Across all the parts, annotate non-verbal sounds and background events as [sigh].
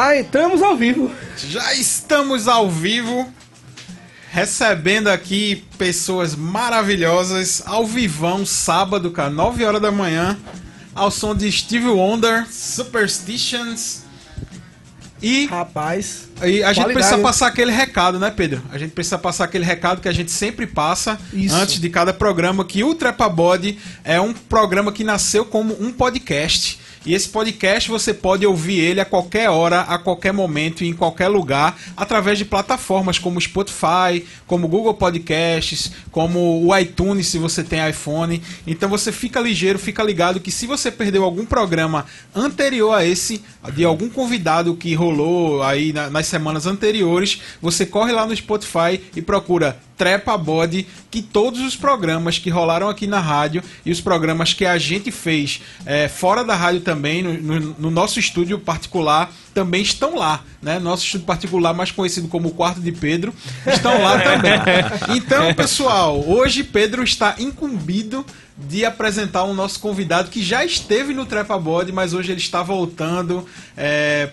Já entramos ao vivo. Já estamos ao vivo, recebendo aqui pessoas maravilhosas, ao vivão, sábado, cara, 9 horas da manhã, ao som de Steve Wonder, Superstitions. E, Rapaz. e a gente qualidade, precisa passar aquele recado, né, Pedro? A gente precisa passar aquele recado que a gente sempre passa Isso. antes de cada programa, que o Trepa Body é um programa que nasceu como um podcast. E esse podcast você pode ouvir ele a qualquer hora, a qualquer momento e em qualquer lugar, através de plataformas como Spotify, como Google Podcasts, como o iTunes se você tem iPhone. Então você fica ligeiro, fica ligado que se você perdeu algum programa anterior a esse, de algum convidado que rolou aí na- nas semanas anteriores, você corre lá no Spotify e procura Trepa Body, que todos os programas que rolaram aqui na rádio e os programas que a gente fez eh, fora da rádio também, no, no- no nosso estúdio particular, também estão lá. Né? Nosso estúdio particular, mais conhecido como o Quarto de Pedro, estão lá [laughs] também. Então, pessoal, hoje Pedro está incumbido de apresentar o nosso convidado que já esteve no Trepa Body, mas hoje ele está voltando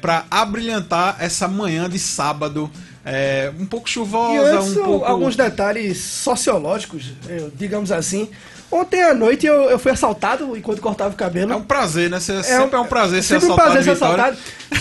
para abrilhantar essa manhã de sábado. Eh, um pouco E chuvosa, antes, um pouco. alguns detalhes sociológicos, digamos assim. Ontem à noite eu, eu fui assaltado enquanto cortava o cabelo. É um prazer, né? Ser- sempre é um prazer ser sempre um assaltado prazer ser assaltado.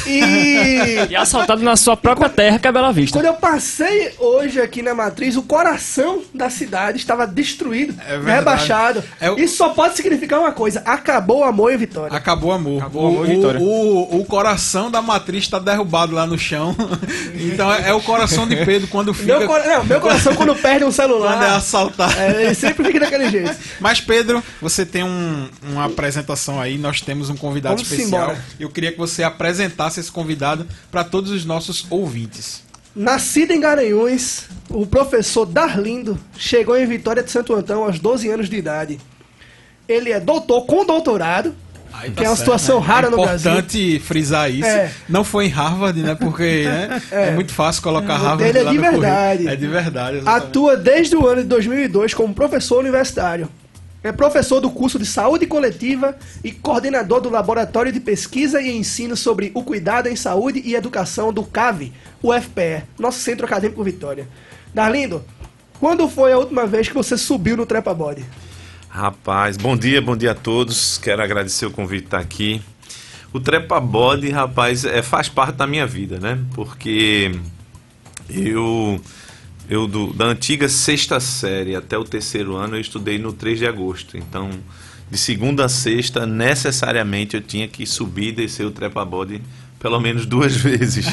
E [laughs] E assaltado na sua própria terra, que é Bela Vista. quando eu passei hoje aqui na Matriz, o coração da cidade estava destruído, É rebaixado. É o- Isso só pode significar uma coisa: acabou o amor em Vitória. Acabou o amor. Acabou o o, amor, Vitória. o, o coração da matriz está derrubado lá no chão. [laughs] então é, é o coração de Pedro quando fica. Meu, cora- não, meu [laughs] coração quando perde um celular. Quando é assaltado. é, ele sempre fica daquele jeito. Mas, Pedro, você tem um- uma apresentação aí, nós temos um convidado Vamos especial. embora. Eu queria que você apresentasse esse convidado para todos os nossos ouvintes. Nascido em Garanhuns, o professor Darlindo chegou em Vitória de Santo Antão aos 12 anos de idade. Ele é doutor com doutorado, Aí que é uma situação rara é no Brasil. importante frisar isso. É. Não foi em Harvard, né? Porque né, [laughs] é. É. muito fácil colocar Harvard dele é de no currículo. verdade. É de verdade. exatamente. Atua desde o ano de 2002 como professor universitário. É professor do curso de saúde coletiva e coordenador do Laboratório de Pesquisa e Ensino sobre o Cuidado em Saúde e Educação do CAV, UFPE, nosso Centro Acadêmico Vitória. Darlindo, quando foi a última vez que você subiu no Trepa Body? Rapaz, bom dia, bom dia a todos. Quero agradecer o convite estar aqui. O Trepa Body, rapaz, é, faz parte da minha vida, né? Porque eu, eu do- da antiga sexta série até o terceiro ano, eu estudei no 3 de agosto. Então, de segunda a sexta, necessariamente eu tinha que subir e descer o Trepa Body pelo menos duas [laughs] vezes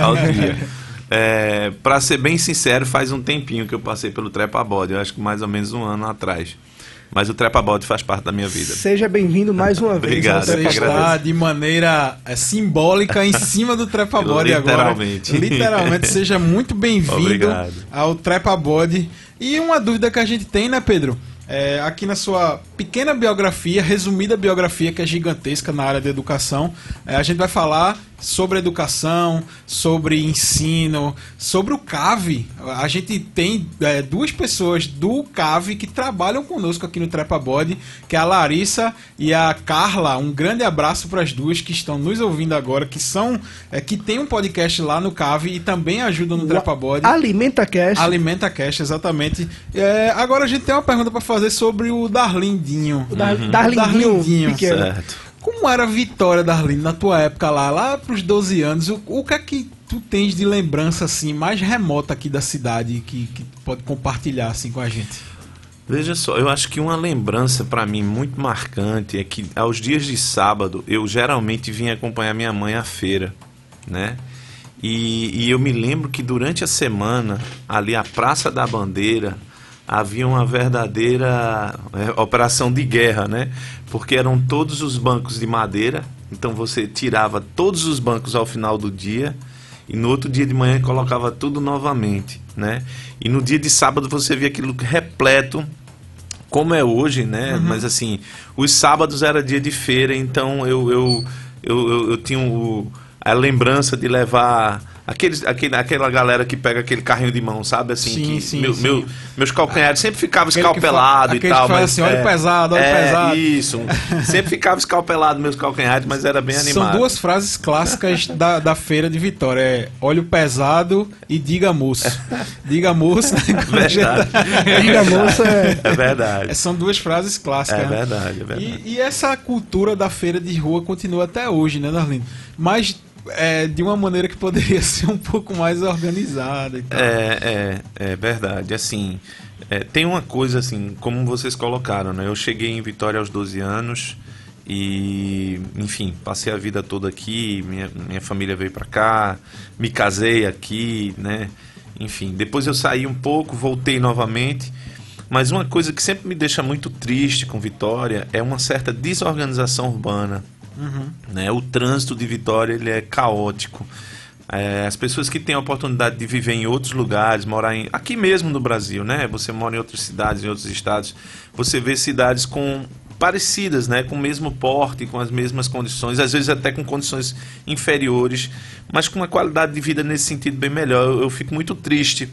ao dia. É, para ser bem sincero, faz um tempinho que eu passei pelo Trepa Body, eu acho que mais ou menos um ano atrás. Mas o Trepa Body faz parte da minha vida. Seja bem-vindo mais uma [laughs] vez. Obrigado, Você está de maneira é, simbólica em cima do Trepa [laughs] agora. Literalmente. Literalmente. Seja muito bem-vindo ao Trepa Body. E uma dúvida que a gente tem, né, Pedro? É, aqui na sua pequena biografia, resumida biografia, que é gigantesca na área da educação, é, a gente vai falar sobre educação, sobre ensino, sobre o CAV. A gente tem é, duas pessoas do CAV que trabalham conosco aqui no Trepa Body, que é a Larissa e a Carla. Um grande abraço para as duas que estão nos ouvindo agora, que são é, que tem um podcast lá no CAV e também ajudam no Trepa Body. Alimenta Cash. Alimenta Cash, exatamente. É, agora a gente tem uma pergunta para fazer sobre o Darlindinho. O Dar- Darlindinho, Darlindinho, pequeno. Certo. Como era a Vitória, Darlindo, na tua época lá, lá pros 12 anos? O, o que é que tu tens de lembrança, assim, mais remota aqui da cidade que, que tu pode compartilhar, assim, com a gente? Veja só, eu acho que uma lembrança para mim muito marcante é que aos dias de sábado eu geralmente vinha acompanhar minha mãe à feira, né? E, e eu me lembro que durante a semana, ali a Praça da Bandeira, havia uma verdadeira é, operação de guerra, né? Porque eram todos os bancos de madeira, então você tirava todos os bancos ao final do dia e no outro dia de manhã colocava tudo novamente, né? E no dia de sábado você via aquilo repleto, como é hoje, né? Mas assim, os sábados era dia de feira, então eu eu, eu, eu, eu tinha o, a lembrança de levar Aqueles, aquele, aquela galera que pega aquele carrinho de mão, sabe? Assim, Sim, que sim, meu, sim. meu- meus calcanhares sempre ficavam escalpelados e tal. mas, assim, olha o pesado, olha é, pesado. Isso. sempre ficava escalpelado meus calcanhares, mas era bem animado. São duas frases clássicas da, da feira de Vitória. É óleo pesado e diga moço. [laughs] Diga moço. Verdade. Diga, moça, é- É verdade. É, São duas frases clássicas. É né? verdade, é verdade. E, e essa cultura da feira de rua continua até hoje, né, Darlene? Mas é, de uma maneira que poderia [laughs] ser um pouco mais organizada e tal. É, é, é verdade. Assim, é, tem uma coisa assim, como vocês colocaram, né? Eu cheguei em Vitória aos 12 anos e, enfim, passei a vida toda aqui, minha, minha família veio pra cá, me casei aqui, né? Enfim, depois eu saí um pouco, voltei novamente. Mas uma coisa que sempre me deixa muito triste com Vitória é uma certa desorganização urbana né? O trânsito de Vitória ele é caótico. É, as pessoas que têm a oportunidade de viver em outros lugares, morar em, aqui mesmo no Brasil, né? Você mora em outras cidades, em outros estados, você vê cidades com parecidas, né? Com o mesmo porte, com as mesmas condições, às vezes até com condições inferiores, mas com uma qualidade de vida nesse sentido bem melhor. Eu, eu fico muito triste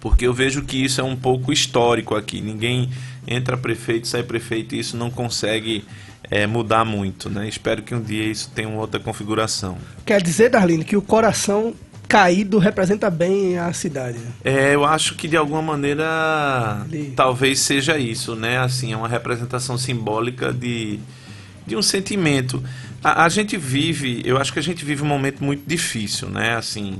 porque eu vejo que isso é um pouco histórico aqui. Ninguém entra prefeito, sai prefeito e isso não consegue é, mudar muito, né? Espero que um dia isso tenha uma outra configuração. Quer dizer, Darlene, que o coração caído representa bem a cidade. né? É, eu acho que de alguma maneira Ele- talvez seja isso, né? Assim, é uma representação simbólica de, de um sentimento. A, a gente vive, eu acho que a gente vive um momento muito difícil, né? Assim,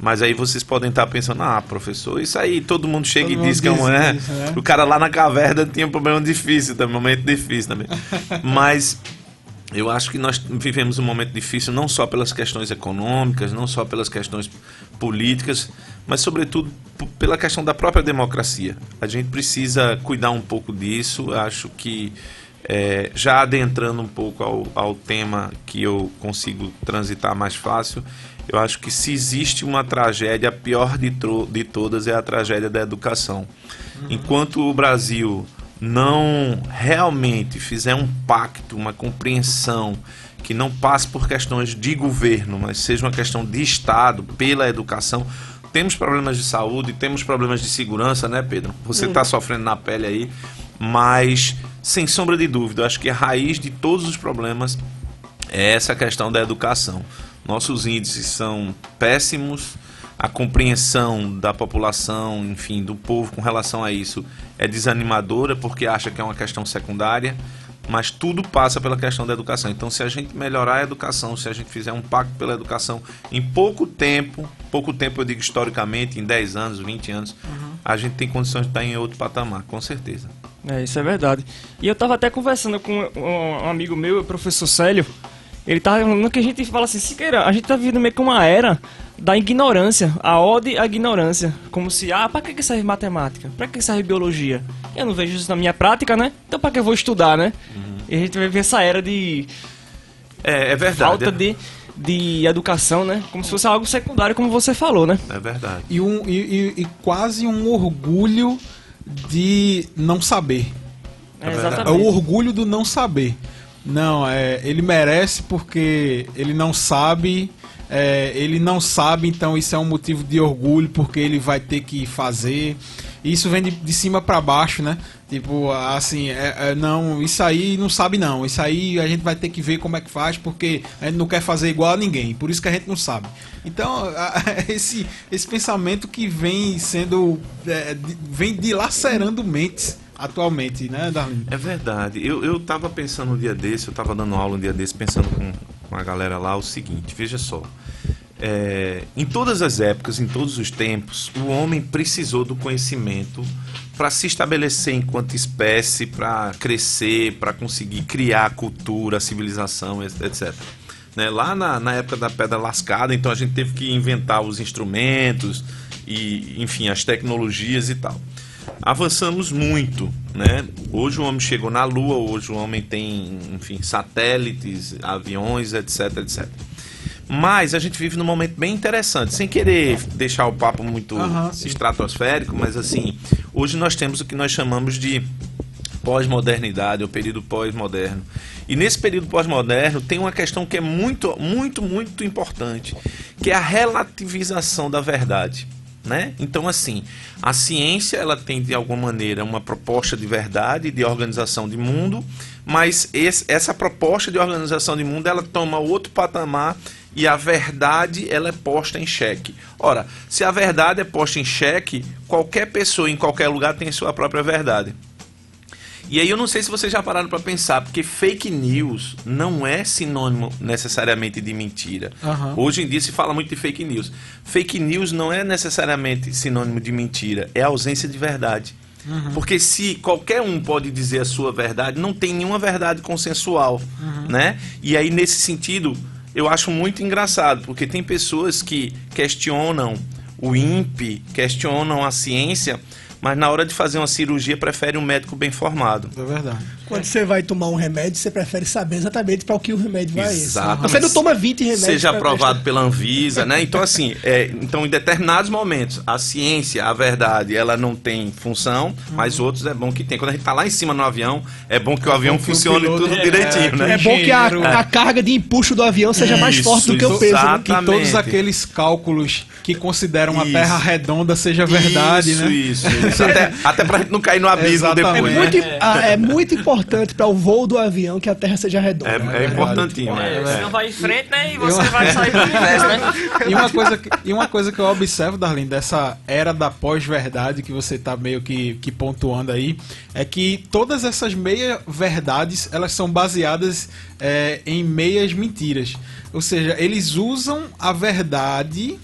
mas aí vocês podem estar pensando, ah, professor, isso aí todo mundo chega Todo e mundo diz que é diz né? isso, né? O cara lá na caverna tinha um problema difícil, também, um momento difícil também. [laughs] Mas eu acho que nós vivemos um momento difícil não só pelas questões econômicas, não só pelas questões políticas, mas sobretudo pela questão da própria democracia. A gente precisa cuidar um pouco disso. Acho que é, já adentrando um pouco ao, ao tema que eu consigo transitar mais fácil, eu acho que se existe uma tragédia, a pior de, de todas é a tragédia da educação. Enquanto o Brasil não realmente fizer um pacto, uma compreensão que não passe por questões de governo, mas seja uma questão de Estado pela educação. Temos problemas de saúde, temos problemas de segurança, né, Pedro? Você está sofrendo na pele aí, mas sem sombra de dúvida, eu acho que a raiz de todos os problemas é essa questão da educação. Nossos índices são péssimos, a compreensão da população, enfim, do povo com relação a isso é desanimadora porque acha que é uma questão secundária, mas tudo passa pela questão da educação. Então, se a gente melhorar a educação, se a gente fizer um pacto pela educação em pouco tempo, pouco tempo eu digo historicamente, em 10 anos, 20 anos, a gente tem condições de estar em outro patamar, com certeza. É, isso é verdade. E eu tava até conversando com um um amigo meu, o professor Célio. Ele tava falando que a gente fala assim, Siqueira, a gente tá vivendo meio que uma era da ignorância, a ode à ignorância. Como se, ah, pra que que serve matemática? Pra que serve biologia? Eu não vejo isso na minha prática, né? Então pra que eu vou estudar, né? E a gente vai ver essa era de É, é verdade. falta de, de educação, né? Como se fosse algo secundário, como você falou, né? É verdade. E, um, e, e- e quase um orgulho de não saber. É, É o exatamente. orgulho do não saber. Não, é, ele merece porque ele não sabe. é, ele não sabe, então isso é um motivo de orgulho porque ele vai ter que fazer. Isso vem de, de cima pra baixo, né? Tipo, assim, é- é, não, isso aí não sabe não. Isso aí a gente vai ter que ver como é que faz porque a gente não quer fazer igual a ninguém. Por isso que a gente não sabe. Então, a- [laughs] esse, esse pensamento que vem sendo. é, de- vem dilacerando mentes atualmente, né, Darlene? É verdade. Eu, eu tava pensando um dia desse, eu tava dando aula um dia desse, pensando com, com a galera lá o seguinte, veja só. É, em todas as épocas, em todos os tempos, o homem precisou do conhecimento para se estabelecer enquanto espécie, para crescer, para conseguir criar cultura, civilização, etc. Né? Lá na, na época da pedra lascada, então a gente teve que inventar os instrumentos e, enfim, as tecnologias e tal avançamos muito, né? Hoje o homem chegou na Lua, hoje o homem tem, enfim, satélites, aviões, etc, etc. Mas a gente vive num momento bem interessante, sem querer deixar o papo muito sim. estratosférico, mas assim, hoje nós temos o que nós chamamos de pós-modernidade, o período pós-moderno. E nesse período pós-moderno tem uma questão que é muito, muito, muito importante, que é a relativização da verdade. Né? Então, assim, a ciência ela tem de alguma maneira uma proposta de verdade, de organização de mundo, mas esse, essa proposta de organização de mundo ela toma outro patamar e a verdade ela é posta em xeque. Ora, se a verdade é posta em xeque, qualquer pessoa em qualquer lugar tem sua própria verdade. E aí eu não sei se vocês já pararam para pensar, porque fake news não é sinônimo necessariamente de mentira. Aham. Hoje em dia se fala muito de fake news. Fake news não é necessariamente sinônimo de mentira, é ausência de verdade. Porque se qualquer um pode dizer a sua verdade, não tem nenhuma verdade consensual, né? E aí nesse sentido, eu acho muito engraçado, porque tem pessoas que questionam o INPE, questionam a ciência, mas na hora de fazer uma cirurgia preferem um médico bem formado. É verdade. Quando você vai tomar um remédio, você prefere saber exatamente para o que o remédio vai. Exatamente. Você não toma 20 remédios. Seja aprovado pela Anvisa, né? Então, assim, é, então, em determinados momentos, a ciência, a verdade, ela não tem função, mas outros é bom que tem. Quando a gente tá lá em cima no avião, é bom que o avião bom que o funcione piloto- tudo é, direitinho, que né? É bom que a, Engenheiro. a carga de empuxo do avião seja mais Isso, forte do que o peso. né? exato. Que todos Exatamente. aqueles cálculos que consideram a Isso. Terra redonda seja verdade, isso, né? Isso, isso. Até, [laughs] até pra gente não cair no abismo Exatamente. depois, É né? muito, ah, é muito importante para o voo do avião que a Terra seja redonda. É, é importantinho, É, né? você não vai em frente, né? E você vai sair [laughs] do universo, né? E uma, coisa que, e uma coisa que eu observo, Darlene, dessa era da pós-verdade que você tá meio que, que pontuando aí, é que todas essas meia-verdades, elas são baseadas é, em meias mentiras. Ou seja, eles usam a verdade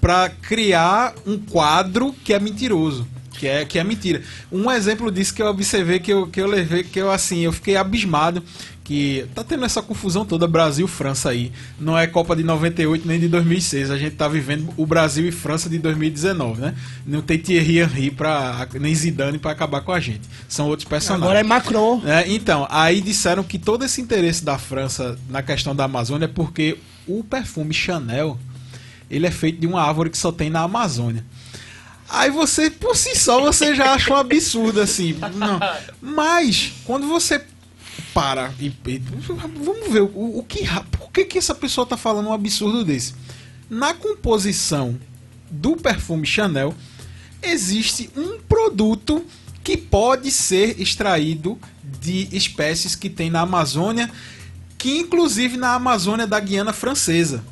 para criar um quadro que é mentiroso. Que é, que é mentira. Um exemplo disso que eu observei, que eu, que eu levei, que eu assim, eu fiquei abismado. Que tá tendo essa confusão toda Brasil-França aí. Não é Copa de 98 nem de 2006. A gente tá vivendo o Brasil e França de 2019, né? Não tem Thierry Henry pra, nem Zidane para acabar com a gente. São outros personagens. Agora é Macron. É, então, aí disseram que todo esse interesse da França na questão da Amazônia é porque o perfume Chanel ele é feito de uma árvore que só tem na Amazônia. Aí você, por si só, você já acha um absurdo assim. Não. Mas, quando você para e, e- vamos ver o, o que por que, que essa pessoa tá falando um absurdo desse? Na composição do perfume Chanel existe um produto que pode ser extraído de espécies que tem na Amazônia, que inclusive na Amazônia da Guiana Francesa.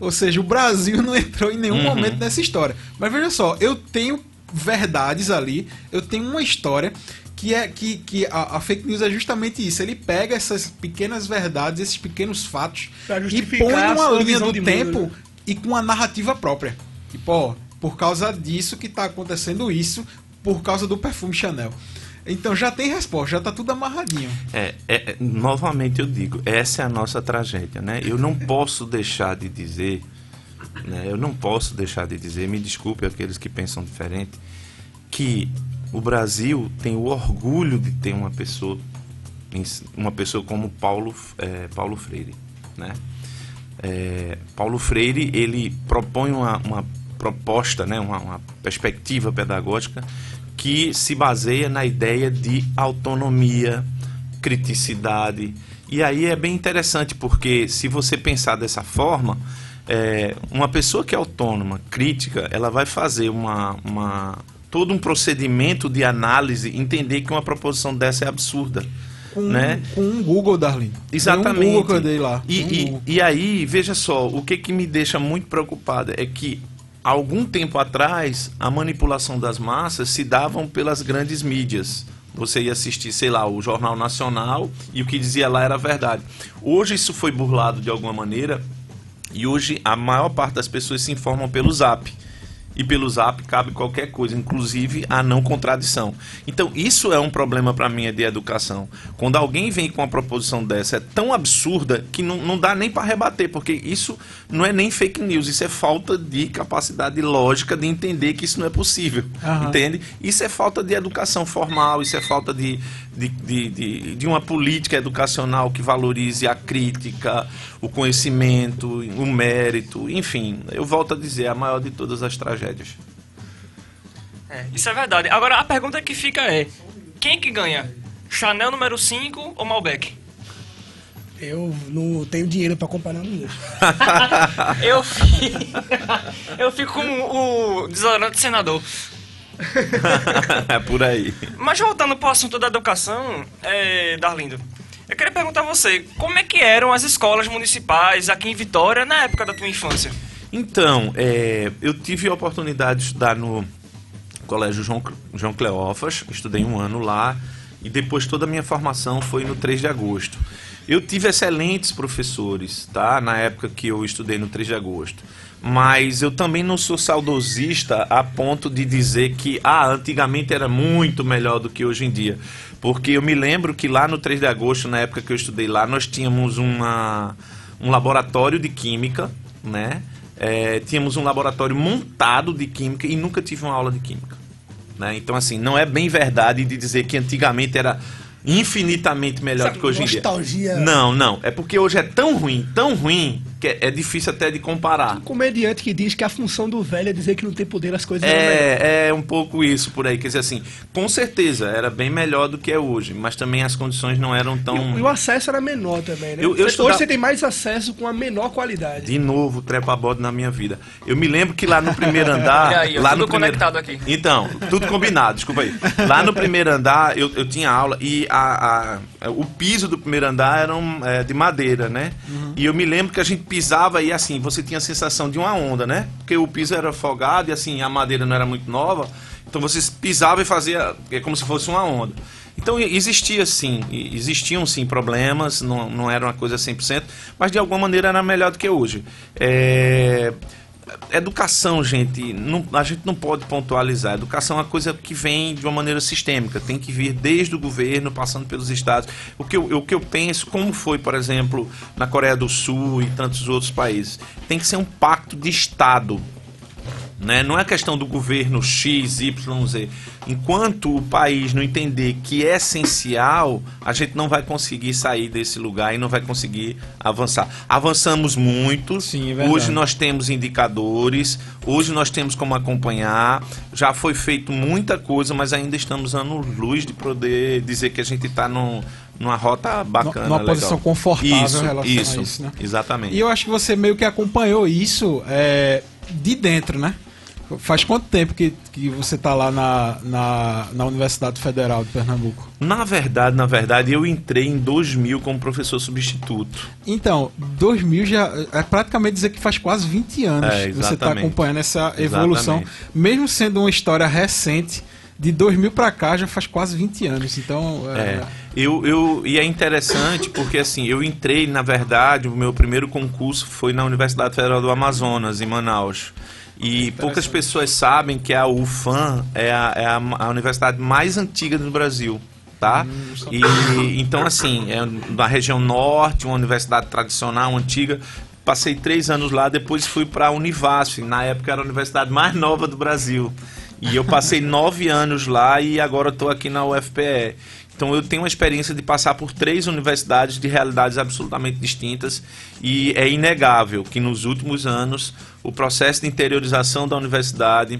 Ou seja, o Brasil [laughs] não entrou em nenhum momento nessa história. Mas veja só, eu tenho verdades ali, eu tenho uma história que é que, que a, a fake news é justamente isso. Ele pega essas pequenas verdades, esses pequenos fatos e põe numa linha do de mundo, tempo né? e com uma narrativa própria. Tipo, ó, por causa disso que tá acontecendo isso, por causa do perfume Chanel. Então já tem resposta, já tá tudo amarradinho. É, é, é, novamente eu digo, essa é a nossa tragédia, né? Eu não posso deixar de dizer, né? Eu não posso deixar de dizer, me desculpe aqueles que pensam diferente, que o Brasil tem o orgulho de ter uma pessoa, uma pessoa como Paulo, é, Paulo Freire, né? É, Paulo Freire ele propõe uma, uma proposta, né, uma, uma perspectiva pedagógica que se baseia na ideia de autonomia, criticidade. E aí é bem interessante porque se você pensar dessa forma, é, uma pessoa que é autônoma, crítica, ela vai fazer uma, uma todo um procedimento de análise, entender que uma proposição dessa é absurda, Com, né? com um Google, Darlene. Exatamente. Tem um Google que eu dei lá. E, um e, e aí, veja só, o que, que me deixa muito preocupado é que algum tempo atrás a manipulação das massas se davam pelas grandes mídias. Você ia assistir, sei lá, o Jornal Nacional e o que dizia lá era verdade. Hoje isso foi burlado de alguma maneira e hoje a maior parte das pessoas se informam pelo Zap. E pelo Zap cabe qualquer coisa, inclusive a não contradição. Então, isso é um problema para mim é de educação. Quando alguém vem com uma proposição dessa, é tão absurda que não, não dá nem para rebater, porque isso não é nem fake news, isso é falta de capacidade lógica de entender que isso não é possível. Aham. Entende? Isso é falta de educação formal, isso é falta de, de, de, de, de uma política educacional que valorize a crítica, o conhecimento, o mérito, enfim. Eu volto a dizer, a maior de todas as tragédias. É, isso é verdade. Agora, a pergunta que fica é: quem que ganha? Chanel número 5 ou Malbec? Eu não tenho dinheiro pra comprar nada disso. [laughs] eu, fico, [laughs] eu fico com o desodorante do senador. [laughs] é por aí. Mas voltando pro assunto da educação, é, Darlindo, eu queria perguntar a você, como é que eram as escolas municipais aqui em Vitória na época da tua infância? Então, é, eu tive a oportunidade de estudar no Colégio João, João Cleófas, estudei um ano lá, e depois toda a minha formação foi no 3 de agosto. Eu tive excelentes professores, tá? Na época que eu estudei no 3 de agosto. Mas eu também não sou saudosista a ponto de dizer que ah, antigamente era muito melhor do que hoje em dia. Porque eu me lembro que lá no 3 de agosto, na época que eu estudei lá, nós tínhamos uma, um laboratório de química, né? É, tínhamos um laboratório montado de química e nunca tive uma aula de química. Né? Então, assim, não é bem verdade de dizer que antigamente era infinitamente melhor Essa do que hoje em dia. nostalgia. Não, não. É porque hoje é tão ruim, tão ruim, que é, é difícil até de comparar. Um comediante que diz que a função do velho é dizer que não tem poder, as coisas. É, é um pouco isso por aí. Quer dizer assim, com certeza era bem melhor do que é hoje, mas também as condições não eram E, tão. o- e o acesso era menor também, né? Eu- eu estudava- Hoje você tem mais acesso com a menor qualidade. De novo, trepa-bode na minha vida. Eu me lembro que lá no primeiro andar. Olha [laughs] aí, lá tudo no primeiro... conectado aqui. Então, tudo combinado, desculpa aí. Lá no primeiro andar eu, eu tinha aula e a, a- o piso do primeiro andar era um, é, de madeira, né? E eu me lembro que a gente pisava e assim, você tinha a sensação de uma onda, né? Porque o piso era folgado e assim, a madeira não era muito nova. Então você pisava e fazia é como se fosse uma onda. Então existia sim, existiam sim problemas, não, não era uma coisa 100%, mas de alguma maneira era melhor do que hoje. É, Educação, gente, não- a gente não pode pontualizar. Educação é uma coisa que vem de uma maneira sistêmica, tem que vir desde o governo, passando pelos estados. O que eu, o que eu penso, como foi, por exemplo, na Coreia do Sul e tantos outros países, tem que ser um pacto de Estado. Né? Não é questão do governo X, Y, Z. Enquanto o país não entender que é essencial, a gente não vai conseguir sair desse lugar e não vai conseguir avançar. Avançamos muito. Sim, é hoje nós temos indicadores, hoje nós temos como acompanhar. Já foi feito muita coisa, mas ainda estamos anos luz de poder dizer que a gente está numa rota bacana. Numa posição legal. confortável em isso, relação a isso, isso, né? Exatamente. E eu acho que você meio que acompanhou isso é, de dentro, né? Faz quanto tempo que, que você está lá na, na, na Universidade Federal de Pernambuco? Na verdade, na verdade, eu entrei em 2000 como professor substituto. Então, 2000 já é praticamente dizer que faz quase 20 anos É, que você está acompanhando essa evolução. Exatamente. Mesmo sendo uma história recente, de 2000 para cá já faz quase 20 anos. Então, é, É, eu, eu, e é interessante porque assim, eu entrei, na verdade, o meu primeiro concurso foi na Universidade Federal do Amazonas, em Manaus. E poucas pessoas sabem que a UFAM é a, é a, a universidade mais antiga do Brasil. Tá? E então assim, é na região norte, uma universidade tradicional, antiga. Passei três anos lá, depois fui para a Univasf, na época era a universidade mais nova do Brasil. E eu passei nove anos lá e agora estou aqui na UFPE. Então eu tenho uma experiência de passar por três universidades de realidades absolutamente distintas e é inegável que nos últimos anos o processo de interiorização da universidade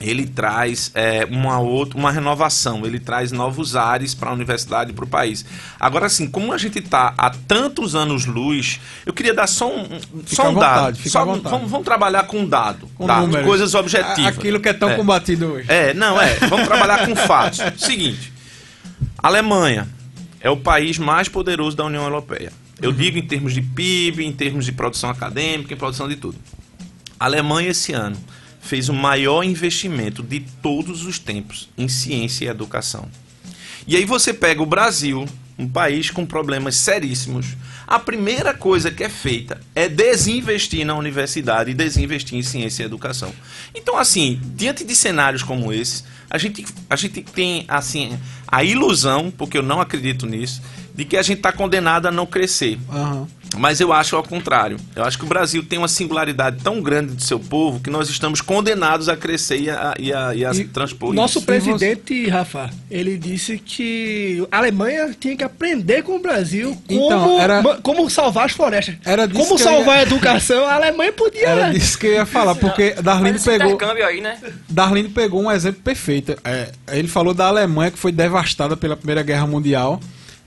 ele traz é, uma outra uma renovação, ele traz novos ares para a universidade e para o país. Agora, assim, como a gente está há tantos anos luz, eu queria dar só um, Fica só um vontade, dado. fica Só vamos, vamos trabalhar com um dado, com números. coisas objetivas. Aquilo que é tão É. combatido hoje. É, não, é. Vamos trabalhar com fatos. Seguinte: Alemanha é o país mais poderoso da União Europeia. Eu digo em termos de PIB, em termos de produção acadêmica, em produção de tudo. A Alemanha, esse ano, fez o maior investimento de todos os tempos em ciência e educação. E aí você pega o Brasil, um país com problemas seríssimos. A primeira coisa que é feita é desinvestir na universidade e desinvestir em ciência e educação. Então, assim, diante de cenários como esse, a gente, a gente tem assim a ilusão, porque eu não acredito nisso, de que a gente está condenado a não crescer. Aham. Mas eu acho ao contrário. Eu acho que o Brasil tem uma singularidade tão grande de seu povo que nós estamos condenados a crescer e a, e a, e a E transpor Nosso isso. presidente, Rafa, ele disse que a Alemanha tinha que aprender com o Brasil como, Então, era- como salvar as florestas. Era disso como salvar ia- a educação, a Alemanha podia. Era disso que eu ia falar, porque Darlene pegou. aí, né? Darlene pegou um exemplo perfeito. É, ele falou da Alemanha que foi devastada pela Primeira Guerra Mundial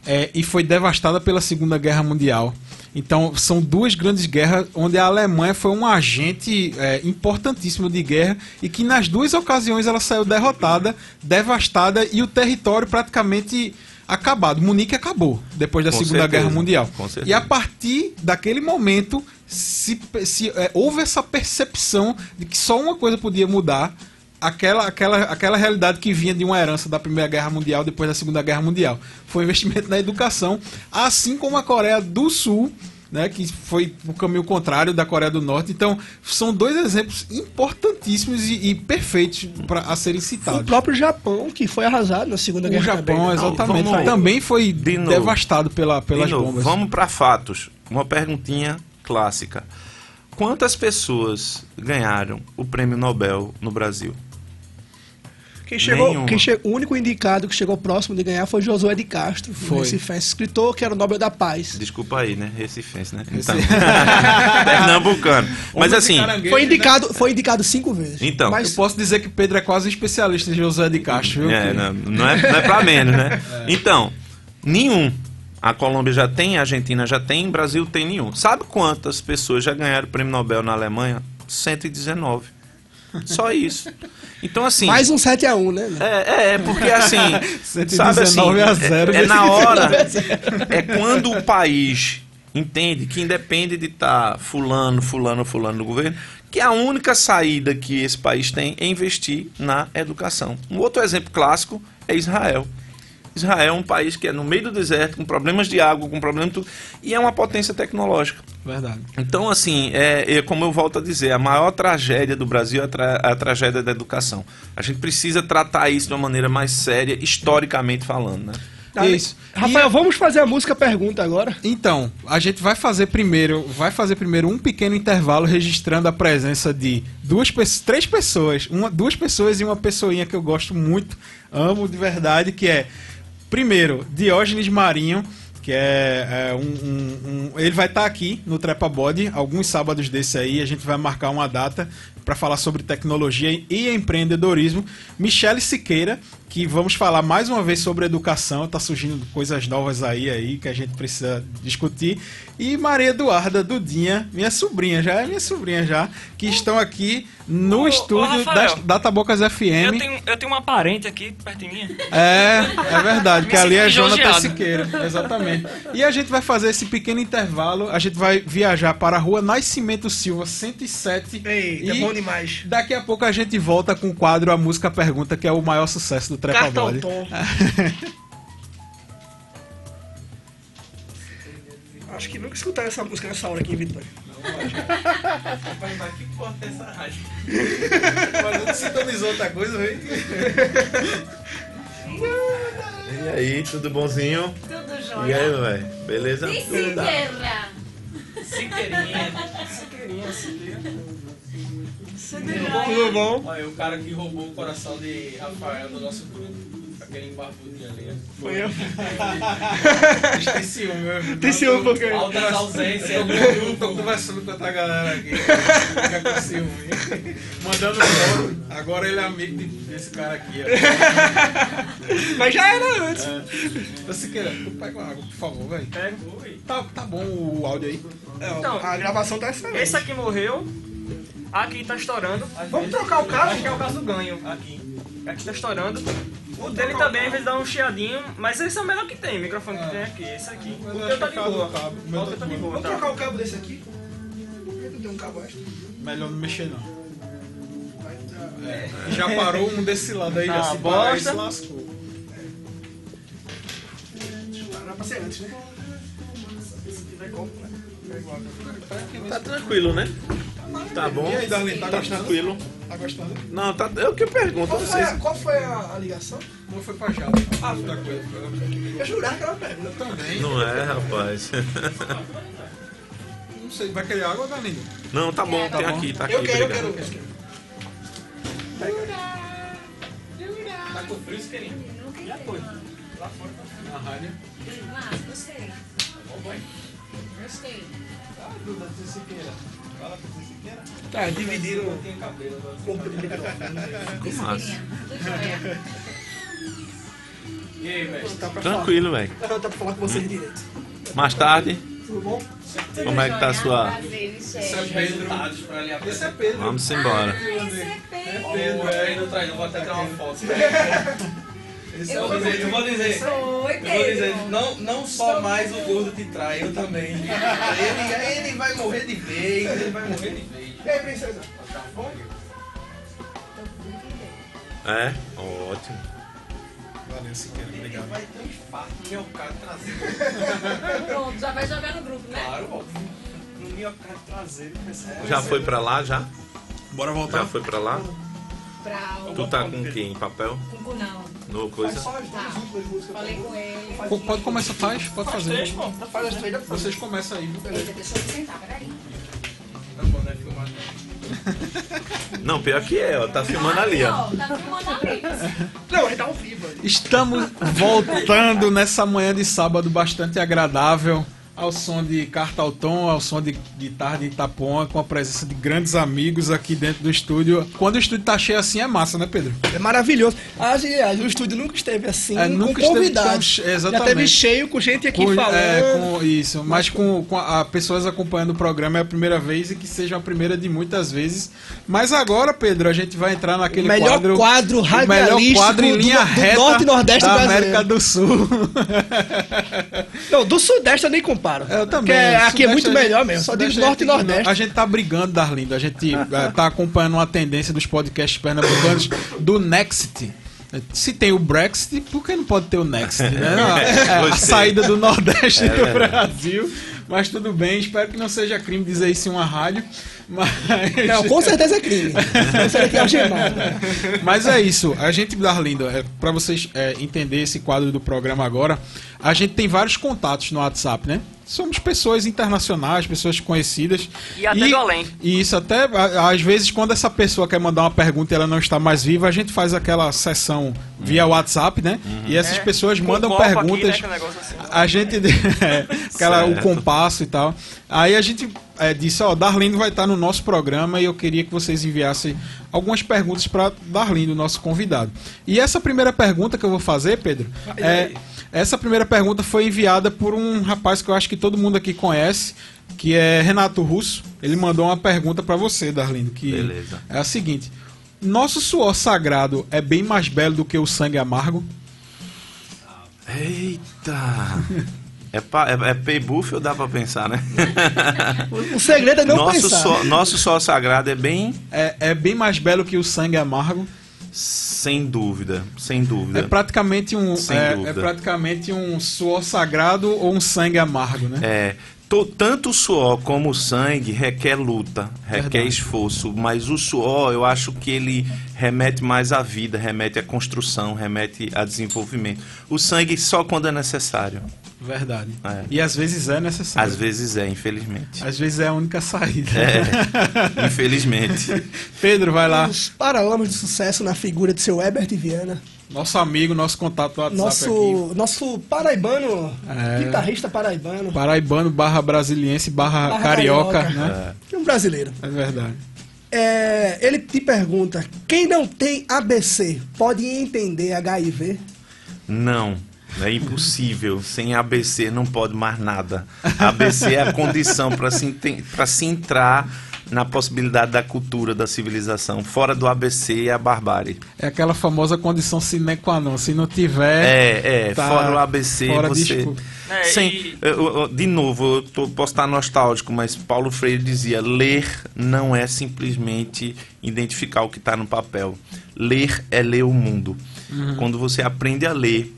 é, e foi devastada pela Segunda Guerra Mundial. Então, são duas grandes guerras onde a Alemanha foi um agente é, importantíssimo de guerra e que nas duas ocasiões ela saiu derrotada, devastada e o território praticamente acabado. Munique acabou depois da Com Segunda certeza, Guerra Mundial. E a partir daquele momento se, se, é, houve essa percepção de que só uma coisa podia mudar aquela, aquela, aquela realidade que vinha de uma herança da Primeira Guerra Mundial depois da Segunda Guerra Mundial. Foi o investimento na educação, assim como a Coreia do Sul, né, que foi o caminho contrário da Coreia do Norte. Então, são dois exemplos importantíssimos e, e perfeitos para a serem O citados. próprio Japão, que foi arrasado na Segunda O Guerra Japão, também, né? exatamente, vamos- também foi De novo. devastado pela, De pelas novo, bombas. Vamos para fatos. Uma perguntinha clássica. Quantas pessoas ganharam o prêmio Nobel no Brasil? Quem chegou, quem che- o único indicado que chegou próximo de ganhar foi Josué de Castro, Foi. esse escritor que era o Nobel da Paz. Desculpa aí, né? Recifense, né? Então, [laughs] Pernambucano. Mas assim, Foi né? indicado, foi indicado cinco vezes. Então. Eu mas posso dizer que Pedro é quase um especialista em José de Castro, viu? É, não, não é, não é pra menos, né? [laughs] Então, nenhum. A Colômbia já tem, a Argentina já tem, o Brasil tem nenhum. Sabe quantas pessoas já ganharam o prêmio Nobel na Alemanha? 119. Só isso. Então, assim. mais um 7x1, né? É, é, porque assim, 119 [laughs] sabe assim, [laughs] a zero. é, é na hora, é quando o país entende que independe de estar fulano, fulano, fulano no governo, que a única saída que esse país tem é investir na educação. Um outro exemplo clássico é Israel. Israel é um país que é no meio do deserto, com problemas de água, com problemas de tudo, e é uma potência tecnológica. Verdade. Então, assim, é, é como eu volto a dizer, a maior tragédia do Brasil é a, tra- a tragédia da educação. A gente precisa tratar isso de uma maneira mais séria, historicamente falando, né? Tá, Isso. Rafael, E- vamos fazer a música pergunta agora. Então, a gente vai fazer primeiro, vai fazer primeiro um pequeno intervalo registrando a presença de duas pessoas, três pessoas, uma, duas pessoas e uma pessoinha que eu gosto muito, amo de verdade, que é primeiro Diógenes Marinho, que é, é um, um- um- ele vai estar aqui no Trepa Body alguns sábados desse aí, a gente vai marcar uma data para falar sobre tecnologia e empreendedorismo. Michele Siqueira, que vamos falar mais uma vez sobre educação, tá surgindo coisas novas aí aí que a gente precisa discutir. E Maria Eduarda Dudinha, minha sobrinha, já é minha sobrinha já, que estão aqui no Ô, ô, estúdio Rafael, da Databocas FM. Eu tenho, eu tenho uma parente aqui perto de mim. É, é verdade, que ali é Jonathan. Siqueira, exatamente. E a gente vai fazer esse pequeno intervalo, a gente vai viajar para a rua Nascimento Silva 107 Eita, e bom demais. daqui a pouco a gente volta com o quadro A Música Pergunta, que é o maior sucesso do Trepa Cartão Body. Tom. [laughs] Acho que nunca escutaram essa música nessa hora aqui em Vitória. Mas que porra é essa rádio? Mas não sintonizou outra coisa, velho? E aí, tudo bonzinho? Tudo E jóia. aí, velho? Beleza? E Siqueira? Siqueirinha. Tudo bom? Olha, o cara que roubou o coração de Rafael do nosso grupo. Aquele barbudinho ali. Foi eu. [laughs] Tem ciúme, meu. Tem ciúme porque... Altas ausências. Eu tô conversando com outra galera aqui. Fica com ciúme. Mandando foto. Agora ele é amigo de- desse cara aqui, ó. [laughs] Mas já era antes. Ô, Siqueira, tu pega uma água, por favor, velho. Pego. Tá, tá bom o áudio aí? É, Então, a gravação tá excelente. Esse aqui morreu. Aqui tá estourando. Às Vamos trocar o cabo? Acho que é o caso do ganho. Aqui. Aqui tá estourando. O dele também às vezes dá um chiadinho, mas esse é o melhor que tem, o microfone que tem aqui, esse aqui. O teu tá de boa. O teu tá de boa, Vamos tá? trocar o cabo desse aqui? Não tem um cabo extra. Melhor não mexer, não. É, já parou um desse lado aí, já Ah, se parar, aí bosta. se lascou. Era pra ser antes, né? Tá tranquilo, né? Tá bom. E aí, Darlene, tá gostando? tranquilo. Tá gostando? Não, tá, eu que pergunto. Qual foi, Vocês... a, qual foi a, a ligação? Não foi pra Jada. Ah, outra coisa. Eu jurava que era pergunta. Também. Não é, rapaz. [laughs] Não sei, vai querer água, Darlene? Não, tá bom, tem bom. aqui, tá aqui. Eu quero, eu obrigado. quero. eu quero. Tá com frio, querido? Já foi. Lá fora, na rádio. Mas, gostei. Gostei. Ah, Duda, você Siqueira. Fala com você Siqueira. Tá, dividiram o Tem cabelo. corpo de microfone. Massa. E aí, mestre? Tá. Tranquilo, velho. Tá pra falar com vocês direito. Mais tarde, Tudo bom? como é que tá a sua. Prazer, Esse é. Pedro. Esse é Pedro. Vamos embora. Pedro, é. Pedro traz, eu vou até tirar uma foto. [laughs] É Eu vou dizer, eu vou dizer. Oi, Eu vou dizer, não, não só mais o gordo te trai, eu também. [laughs] Ele, ele vai morrer de vez, ele vai morrer de vez. E aí, princesa? É? Ótimo. Valeu, Siqueira, obrigado. Vai ter um infarto no miocárdio traseiro. [laughs] Pronto, já vai jogar no grupo, né? Claro, óbvio. No miocárdio traseiro. Já foi pra lá, já? Bora Já voltar? foi pra lá? Pra o... Tu tá com quem? Papel? Com não. No coisa? Músicas. Falei com ele. Pode, pode começar, faz, pode fazer. Faz as três depois. Vocês começam aí, viu? Eita, deixa eu sentar, peraí. Tá bom, né? Filmar. [laughs] Não, pior que é, ó. Tá filmando ali, ó. Tá filmando ali. Não, gente tá ao vivo ali. Estamos voltando nessa manhã de sábado bastante agradável. Ao som de Cartalton, ao som de guitarra de Itapuã, com a presença de grandes amigos aqui dentro do estúdio. Quando o estúdio tá cheio assim é massa, né, Pedro? É maravilhoso. Aliás, o estúdio nunca esteve assim, É, com nunca esteve convidados. tão che- Já exatamente. teve cheio com gente aqui Com- falando. é, com isso, mas com, com a, a pessoas acompanhando o programa é a primeira vez e que seja a primeira de muitas vezes. Mas agora, Pedro, a gente vai entrar naquele O melhor quadro, quadro melhor quadro em do- linha do reta Norte e Nordeste da brasileiro. América do Sul. Não, do Sudeste eu nem comparo. Eu também. Porque aqui é muito a gente- melhor mesmo. Só digo Sudeste a Norte e gente- Nordeste. A gente tá brigando, Darlindo. A gente eh, tá acompanhando uma tendência dos podcasts pernambucanos do Next. Se tem o Brexit, por que não pode ter o Next? Né? [laughs] É, a Gostei. saída do Nordeste É do. Brasil. Mas tudo bem, espero que não seja crime dizer isso em uma rádio. Mas... Não, com certeza é crime. É. [laughs] Mas é isso, a gente, Darlindo, é, para vocês é, entenderem esse quadro do programa agora, a gente tem vários contatos no WhatsApp, né? Somos pessoas internacionais, pessoas conhecidas. E até do além. E isso até, às vezes, quando essa pessoa quer mandar uma pergunta e ela não está mais viva, a gente faz aquela sessão via WhatsApp, né? E essas É, pessoas mandam copo aqui, perguntas. né, negócio assim. A gente. [laughs] é, aquela, o compasso e tal. Aí a gente é, disse: Ó, Darlindo vai estar no nosso programa e eu queria que vocês enviassem algumas perguntas para Darlindo, nosso convidado. E essa primeira pergunta que eu vou fazer, Pedro, é, essa primeira pergunta foi enviada por um rapaz que eu acho que todo mundo aqui conhece, que é Renato Russo. Ele mandou uma pergunta para você, Darlindo, que Beleza. é a seguinte: Nosso suor sagrado é bem mais belo do que o sangue amargo? Eita! [laughs] É, pa, é, é pay buff ou dá pra pensar, né? [laughs] O segredo é não nosso, pensar. só, nosso sol sagrado é bem. É, é bem mais belo que o sangue amargo? Sem dúvida, sem É dúvida. praticamente um é, é praticamente um suor sagrado ou um sangue amargo, né? É, to- tanto o suor como o sangue requer luta, requer Verdade. esforço, mas o suor eu acho que ele remete mais à vida, remete à construção, remete a desenvolvimento. O sangue só quando é necessário. Verdade. É. E às vezes é necessário. Às vezes é, infelizmente. Às vezes é a única saída. É, [laughs] infelizmente. Pedro, vai lá. Os paralamas de sucesso na figura de seu Herbert Viana. Nosso amigo, nosso contato WhatsApp Nosso, aqui. nosso paraibano, É. guitarrista paraibano. Paraibano barra brasiliense barra, Barra carioca, carioca. né? é um brasileiro. É verdade. É, ele te pergunta: quem não tem ABC pode entender HIV? Não, é impossível. Sem ABC não pode mais nada. ABC é a condição para se, se entrar na possibilidade da cultura, da civilização. Fora do ABC é a barbárie. É aquela famosa condição sine qua non. Se não tiver. É, é, tá fora o ABC, fora você. É, Sem, e- eu- eu- de novo, eu tô- posso estar nostálgico, mas Paulo Freire dizia: ler não é simplesmente identificar o que está no papel. Ler é ler o mundo. Quando você aprende a ler,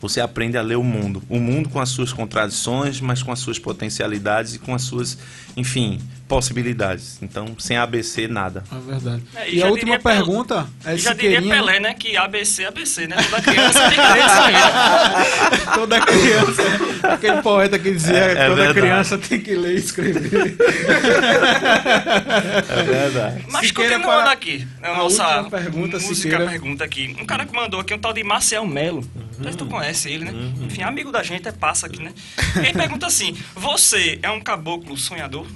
você aprende a ler o mundo. O mundo com as suas contradições, mas com as suas potencialidades e com as suas, enfim, possibilidades. Então, sem ABC, nada. É verdade. É, e, já a última diria Pelé- pergunta é E já se diria queria... Pelé, né? Que ABC, ABC, né? Toda criança tem que ler isso aí. né? [laughs] Toda criança, aquele poeta que dizia É- é toda verdade. criança tem que ler e escrever. [laughs] É verdade. Mas Siqueira, continuando para aqui, a a nossa última pergunta, música Siqueira. pergunta aqui. Um cara que mandou aqui, um tal de Marcel Melo. Não sei se tu conhece ele, né? Enfim, amigo da gente, é passa aqui, né? Ele pergunta assim: Você é um caboclo sonhador?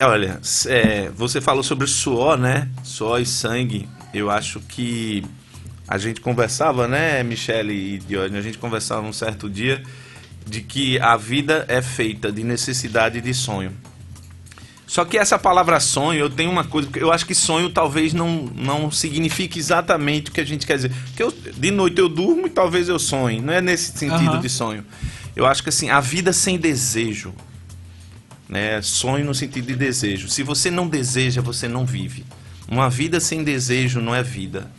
Olha, é, você falou sobre suor, né? Suor e sangue. Eu acho que a gente conversava, né, Michele e Diógenes? A gente conversava um certo dia de que a vida é feita de necessidade e de sonho. Só que essa palavra sonho, eu tenho uma coisa, eu acho que sonho talvez não, não signifique exatamente o que a gente quer dizer. Porque eu- de noite eu durmo e talvez eu sonhe. Não é nesse sentido Aham. de sonho. Eu acho que assim, a vida sem desejo, né? Sonho no sentido de desejo. Se você não deseja, você não vive. Uma vida sem desejo não é vida,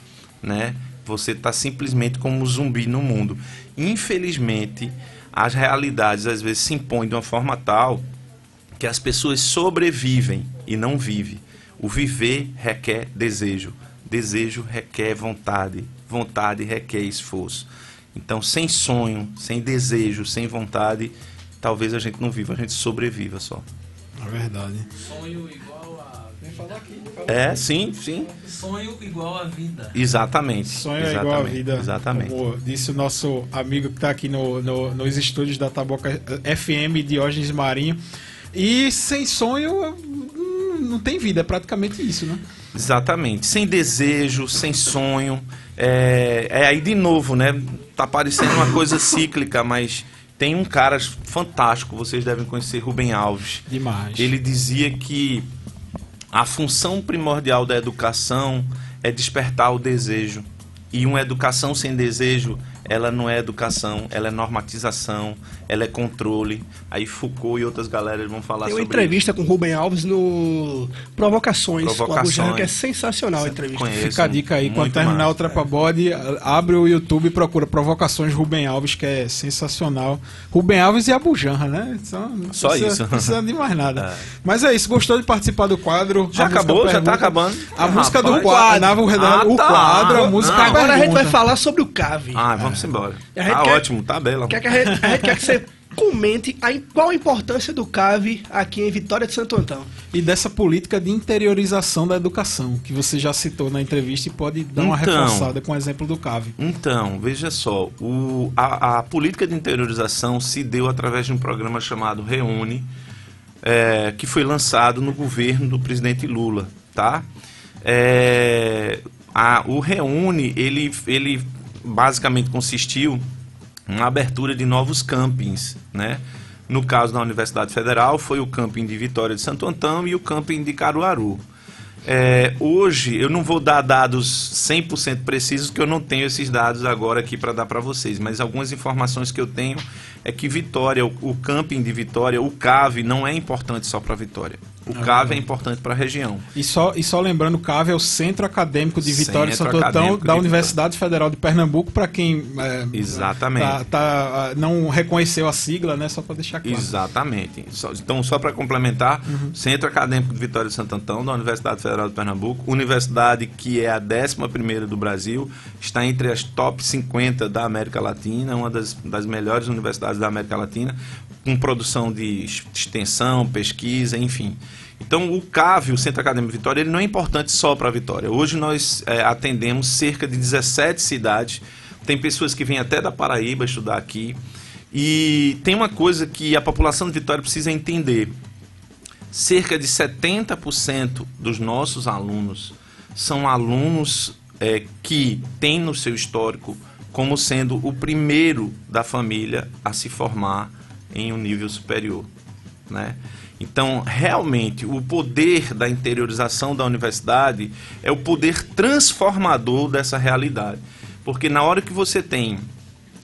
né? Você está simplesmente como um zumbi no mundo. Infelizmente, as realidades às vezes se impõem de uma forma tal que as pessoas sobrevivem e não vivem. O viver requer desejo. Desejo requer vontade. Vontade requer esforço. Então, sem sonho, sem desejo, sem vontade, talvez a gente não viva, a gente sobreviva só. É verdade. Sonho igual a. É, sim, sim. Sonho igual a vida. Exatamente. Sonho é exatamente, igual a vida. Exatamente. Como disse o nosso amigo que está aqui no, no- nos estúdios da Taboca eh, FM, Diógenes Marinho. E sem sonho hum, não tem vida, é praticamente isso, né? Exatamente. Sem desejo, sem sonho. É, é aí de novo, né? Tá parecendo uma coisa cíclica, mas tem um cara fantástico, vocês devem conhecer, Rubem Alves. Demais. Ele dizia que a função primordial da educação é despertar o desejo. E uma educação sem desejo, ela não é educação, ela é normatização, ela é controle. Aí Foucault e outras galeras vão falar Tem uma entrevista com o Rubem Alves no Provocações, com a Provocações. Bujanra, que é sensacional a entrevista. Conheço. Fica a dica aí, quando terminar massa. o Trepa Body, abre o YouTube e procura Provocações Rubem Alves, que é sensacional. Rubem Alves e a Bujanra, né? Só, Só precisa, isso. [laughs] Não precisa de mais nada. Mas é isso, gostou de participar do quadro? Já acabou? Já pergunta. tá acabando? A música do Rapaz. quadro, na verdade, Ah, o tá. quadro, a música Não. Agora a gente pergunta. vai falar sobre o CAV. Ah, vamos embora. A gente Tá quer- ótimo, tá bela. Quer que a, gente, a gente quer que você comente a, qual a importância do CAV aqui em Vitória de Santo Antão. E dessa política de interiorização da educação, que você já citou na entrevista e pode dar uma Então. reforçada com o exemplo do CAV. Então, veja só, o- a, a política de interiorização se deu através de um programa chamado Reúne, é, que foi lançado no governo do presidente Lula, tá? É, a- o Reúne, ele, ele basicamente consistiu na abertura de novos campings, né? No caso da Universidade Federal, foi o camping de Vitória de Santo Antão e o camping de Caruaru. É, hoje, eu não vou dar dados 100% precisos, porque eu não tenho esses dados agora aqui para dar para vocês, mas algumas informações que eu tenho é que Vitória, o, o camping de Vitória, o CAV, não é importante só para Vitória. O CAV é importante para a região. E só, e só lembrando, o CAV é o Centro Acadêmico de Vitória e Centro Santo Antão da de Universidade Federal de Pernambuco, para quem é, Exatamente. tá- tá, ah, não reconheceu a sigla, né? Só para deixar claro. Exatamente. Só- então, só para complementar, Centro Acadêmico de Vitória de Santo Antão, da Universidade Federal de Pernambuco, universidade que é a 11ª do Brasil, está entre as top 50 da América Latina, uma das, das melhores universidades da América Latina, com produção de ex- extensão, pesquisa, enfim. Então, o CAV, o Centro Acadêmico Vitória, ele não é importante só para Vitória. Hoje nós eh, atendemos cerca de 17 cidades. Tem pessoas que vêm até da Paraíba estudar aqui. E tem uma coisa que a população de Vitória precisa entender. Cerca de 70% dos nossos alunos são alunos eh, que têm no seu histórico como sendo o primeiro da família a se formar em um nível superior. Né? Então, realmente, o poder da interiorização da universidade é o poder transformador dessa realidade. Porque na hora que você tem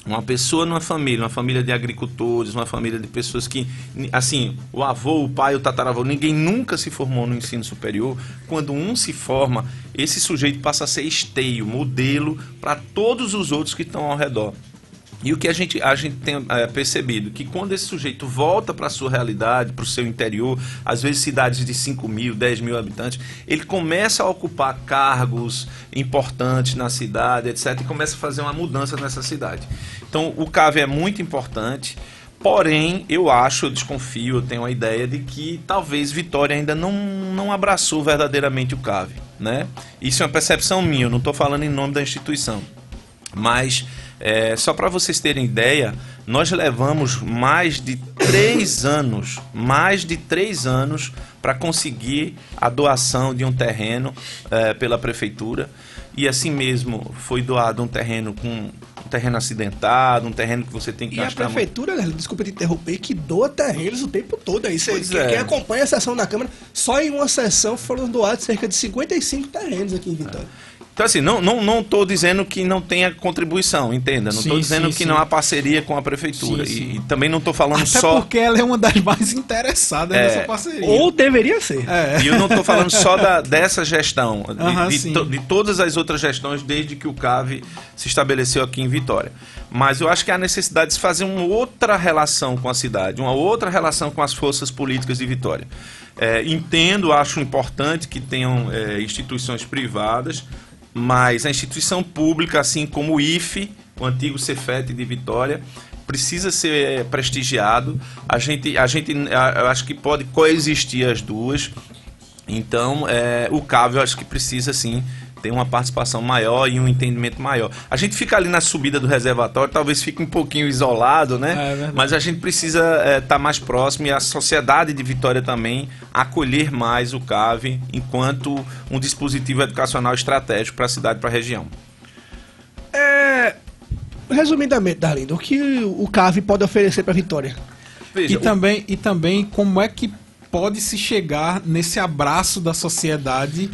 uma pessoa numa família, uma família de agricultores, uma família de pessoas que, assim, o avô, o pai, o tataravô, ninguém nunca se formou no ensino superior. Quando um se forma, esse sujeito passa a ser esteio, modelo para todos os outros que estão ao redor. E o que a gente, a gente tem é, percebido? Que quando esse sujeito volta para a sua realidade, para o seu interior, às vezes cidades de 5 mil, 10 mil habitantes, ele começa a ocupar cargos importantes na cidade, etc., e começa a fazer uma mudança nessa cidade. Então, o CAV é muito importante. Porém, eu acho, eu desconfio, eu tenho a ideia de que talvez Vitória ainda não, não abraçou verdadeiramente o CAV. Né? Isso é uma percepção minha, eu não estou falando em nome da instituição. Mas, é, só para vocês terem ideia, nós levamos mais de três anos, mais de três anos para conseguir a doação de um terreno é, pela prefeitura. E assim mesmo foi doado um terreno com um terreno acidentado, um terreno que você tem que E a gastar muito. prefeitura, né, desculpa te interromper, que doa terrenos o tempo todo aí. Cê, Pois quem, é. quem acompanha a sessão da Câmara, só em uma sessão foram doados cerca de 55 terrenos aqui em Vitória. Então, assim, não, não, não tô dizendo que não tenha contribuição, entenda. Não estou dizendo sim, que sim. não há parceria com a prefeitura. Sim, E- sim. E, também não estou falando Até só. porque ela é uma das mais interessadas É. nessa parceria. Ou deveria ser. É. E eu não estou falando só da, dessa gestão, de, Aham, de sim. to- de todas as outras gestões desde que o CAV se estabeleceu aqui em Vitória. Mas eu acho que há necessidade de se fazer uma outra relação com a cidade, uma outra relação com as forças políticas de Vitória. É, entendo, acho importante que tenham é, instituições privadas, mas a instituição pública, assim como o IFE, o antigo Cefet de Vitória, precisa ser é, prestigiado. A gente, a gente, eu acho que pode coexistir as duas. Então, é, o CAV eu acho que precisa sim ter uma participação maior e um entendimento maior. A gente fica ali na subida do reservatório, talvez fique um pouquinho isolado, É né? verdade. Mas a gente precisa estar mais próximo e a sociedade de Vitória também acolher mais o CAV enquanto um dispositivo educacional estratégico para a cidade e para a região. É, resumidamente, Darlindo, o que o CAV pode oferecer para Vitória? Veja, E também, e também como é que pode se chegar nesse abraço da sociedade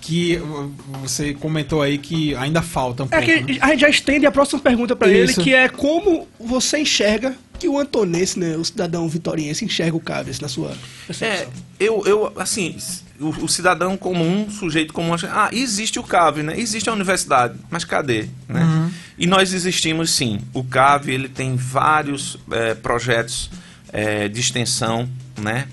que você comentou aí que ainda falta um É pouco. que né? a gente já estende a próxima pergunta para ele, que é como você enxerga que o antonense, né, o cidadão vitoriense, enxerga o CAV na sua É, percepção. eu, eu assim, o, o cidadão comum, sujeito comum, acha, ah, existe o CAV, né? Existe a universidade, mas cadê? Né? E nós existimos sim. O CAV, ele tem vários eh, projetos eh, de extensão, né?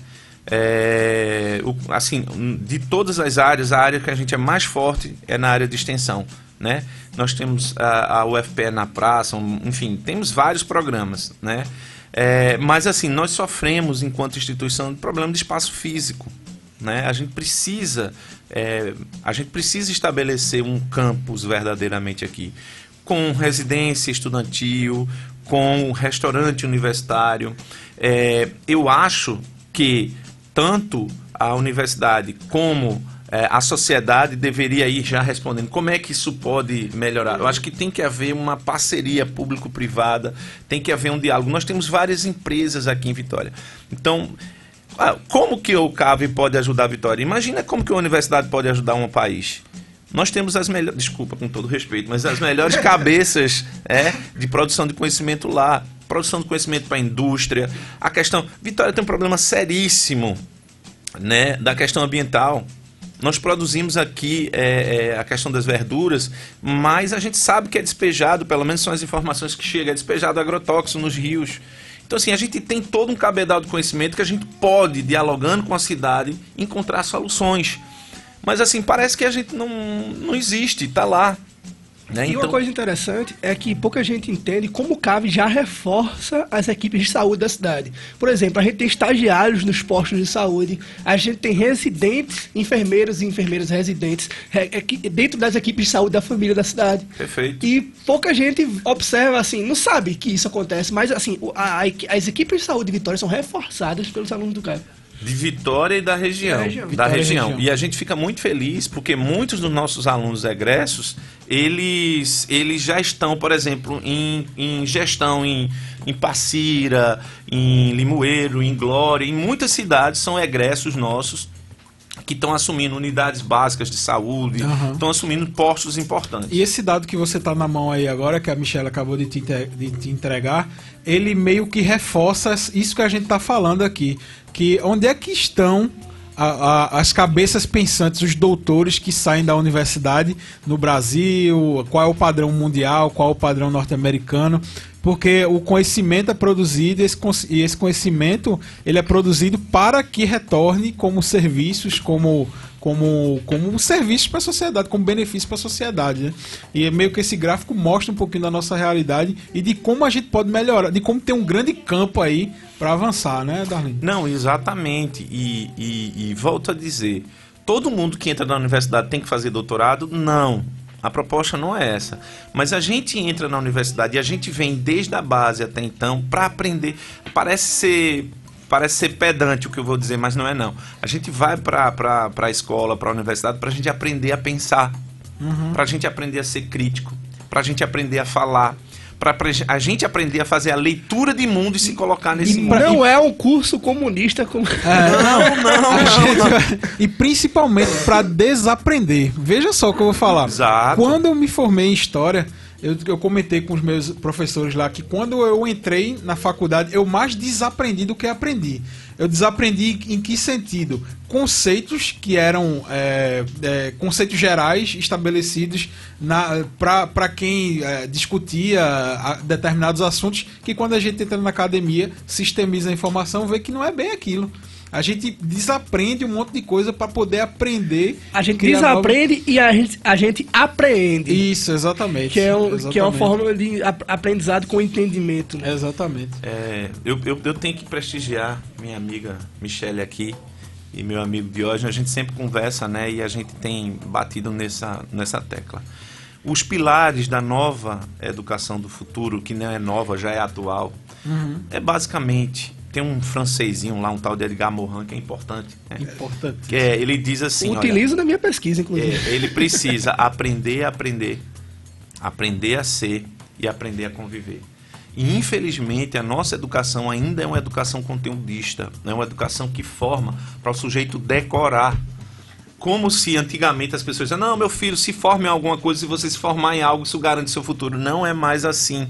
É, o- assim, de todas as áreas, a área que a gente é mais forte é na área de extensão, né? Nós temos a, a UFPE na praça, um- enfim, temos vários programas, né? É, mas assim, nós sofremos enquanto instituição de problema de espaço físico, né? A gente precisa, é, a gente precisa estabelecer um campus verdadeiramente aqui, com residência estudantil, com restaurante universitário. É, eu acho que tanto a universidade como é, a sociedade deveria ir já respondendo como é que isso pode melhorar. Eu acho que tem que haver uma parceria público-privada, tem que haver um diálogo. Nós temos várias empresas aqui em Vitória. Então, ah, como que o CAV pode ajudar a Vitória? Imagina como que a universidade pode ajudar um país. Nós temos as melhores, desculpa com todo respeito, mas as melhores [laughs] cabeças é, de produção de conhecimento lá. Produção de conhecimento para a indústria. A questão. Vitória tem um problema seríssimo né, da questão ambiental. Nós produzimos aqui é, é, a questão das verduras, mas a gente sabe que é despejado, pelo menos são as informações que chegam, é despejado agrotóxico nos rios. Então, assim, a gente tem todo um cabedal de conhecimento que a gente pode, dialogando com a cidade, encontrar soluções. Mas, assim, parece que a gente não, não existe, está lá. Né? E uma coisa interessante é que pouca gente entende como o CAV já reforça as equipes de saúde da cidade. Por exemplo, a gente tem estagiários nos postos de saúde, a gente tem residentes, enfermeiros e enfermeiras residentes re- é dentro das equipes de saúde da família da cidade. Perfeito. E pouca gente observa, assim, não sabe que isso acontece, mas assim, a- a as equipes de saúde de Vitória são reforçadas pelos alunos do CAV. De Vitória e da região. Da região. Da e região. E a gente fica muito feliz porque muitos dos nossos alunos egressos, eles, eles já estão, por exemplo, em, em gestão em, em Passira, em Limoeiro, em Glória, em muitas cidades são egressos nossos que estão assumindo unidades básicas de saúde, estão assumindo postos importantes. E esse dado que você tá na mão aí agora, que a Michelle acabou de te, de te entregar, ele meio que reforça isso que a gente tá falando aqui. Que onde é que estão a- a- as cabeças pensantes, os doutores que saem da universidade no Brasil, qual é o padrão mundial, qual é o padrão norte-americano, porque o conhecimento é produzido e esse, conhecimento ele é produzido para que retorne como serviços, como como como um serviço para a sociedade, como benefício para a sociedade, né? E é meio que esse gráfico mostra um pouquinho da nossa realidade e de como a gente pode melhorar, de como tem um grande campo aí para avançar, né, Darlene? Não, exatamente. E, e, e volto a dizer, todo mundo que entra na universidade tem que fazer doutorado? Não. A proposta não é essa. Mas a gente entra na universidade e a gente vem desde a base até então para aprender. Parece ser parece ser pedante o que eu vou dizer, mas não é não. A gente vai para a escola, para a universidade, para a gente aprender a pensar, para a gente aprender a ser crítico, para a gente aprender a falar, para a gente aprender a fazer a leitura de mundo e se colocar nesse E mundo. não é um curso comunista como. não, não, [laughs] E principalmente para desaprender. Veja só o que eu vou falar. Exato. Quando eu me formei em história, eu, eu comentei com os meus professores lá que quando eu entrei na faculdade, eu mais desaprendi do que aprendi. Eu desaprendi em que sentido? Conceitos que eram é, é, conceitos gerais estabelecidos para quem é, discutia determinados assuntos, que quando a gente entra na academia, sistemiza a informação, vê que não é bem aquilo. A gente desaprende um monte de coisa para poder aprender. A gente desaprende e a gente, a gente apreende. novos- Isso, exatamente. Que é, um, que é uma Exatamente. forma de ap- aprendizado com entendimento. Né? Exatamente. É, eu, eu, eu tenho que prestigiar minha amiga Michele aqui e meu amigo Diógenes. A gente sempre conversa, né? E a gente tem batido nessa, nessa tecla. Os pilares da nova educação do futuro, que não é nova, já é atual, é basicamente. Tem um francesinho lá, um tal de Edgar Morin, que é importante. né? Importante. Que é, ele diz assim: olha, Utilizo na minha pesquisa, inclusive. é, ele precisa [laughs] aprender a aprender, aprender a ser e aprender a conviver. E infelizmente a nossa educação ainda é uma educação conteudista, é uma educação que forma para o sujeito decorar. Como se antigamente as pessoas diziam, não, meu filho, se forme em alguma coisa, se você se formar em algo, isso garante seu futuro. Não é mais assim.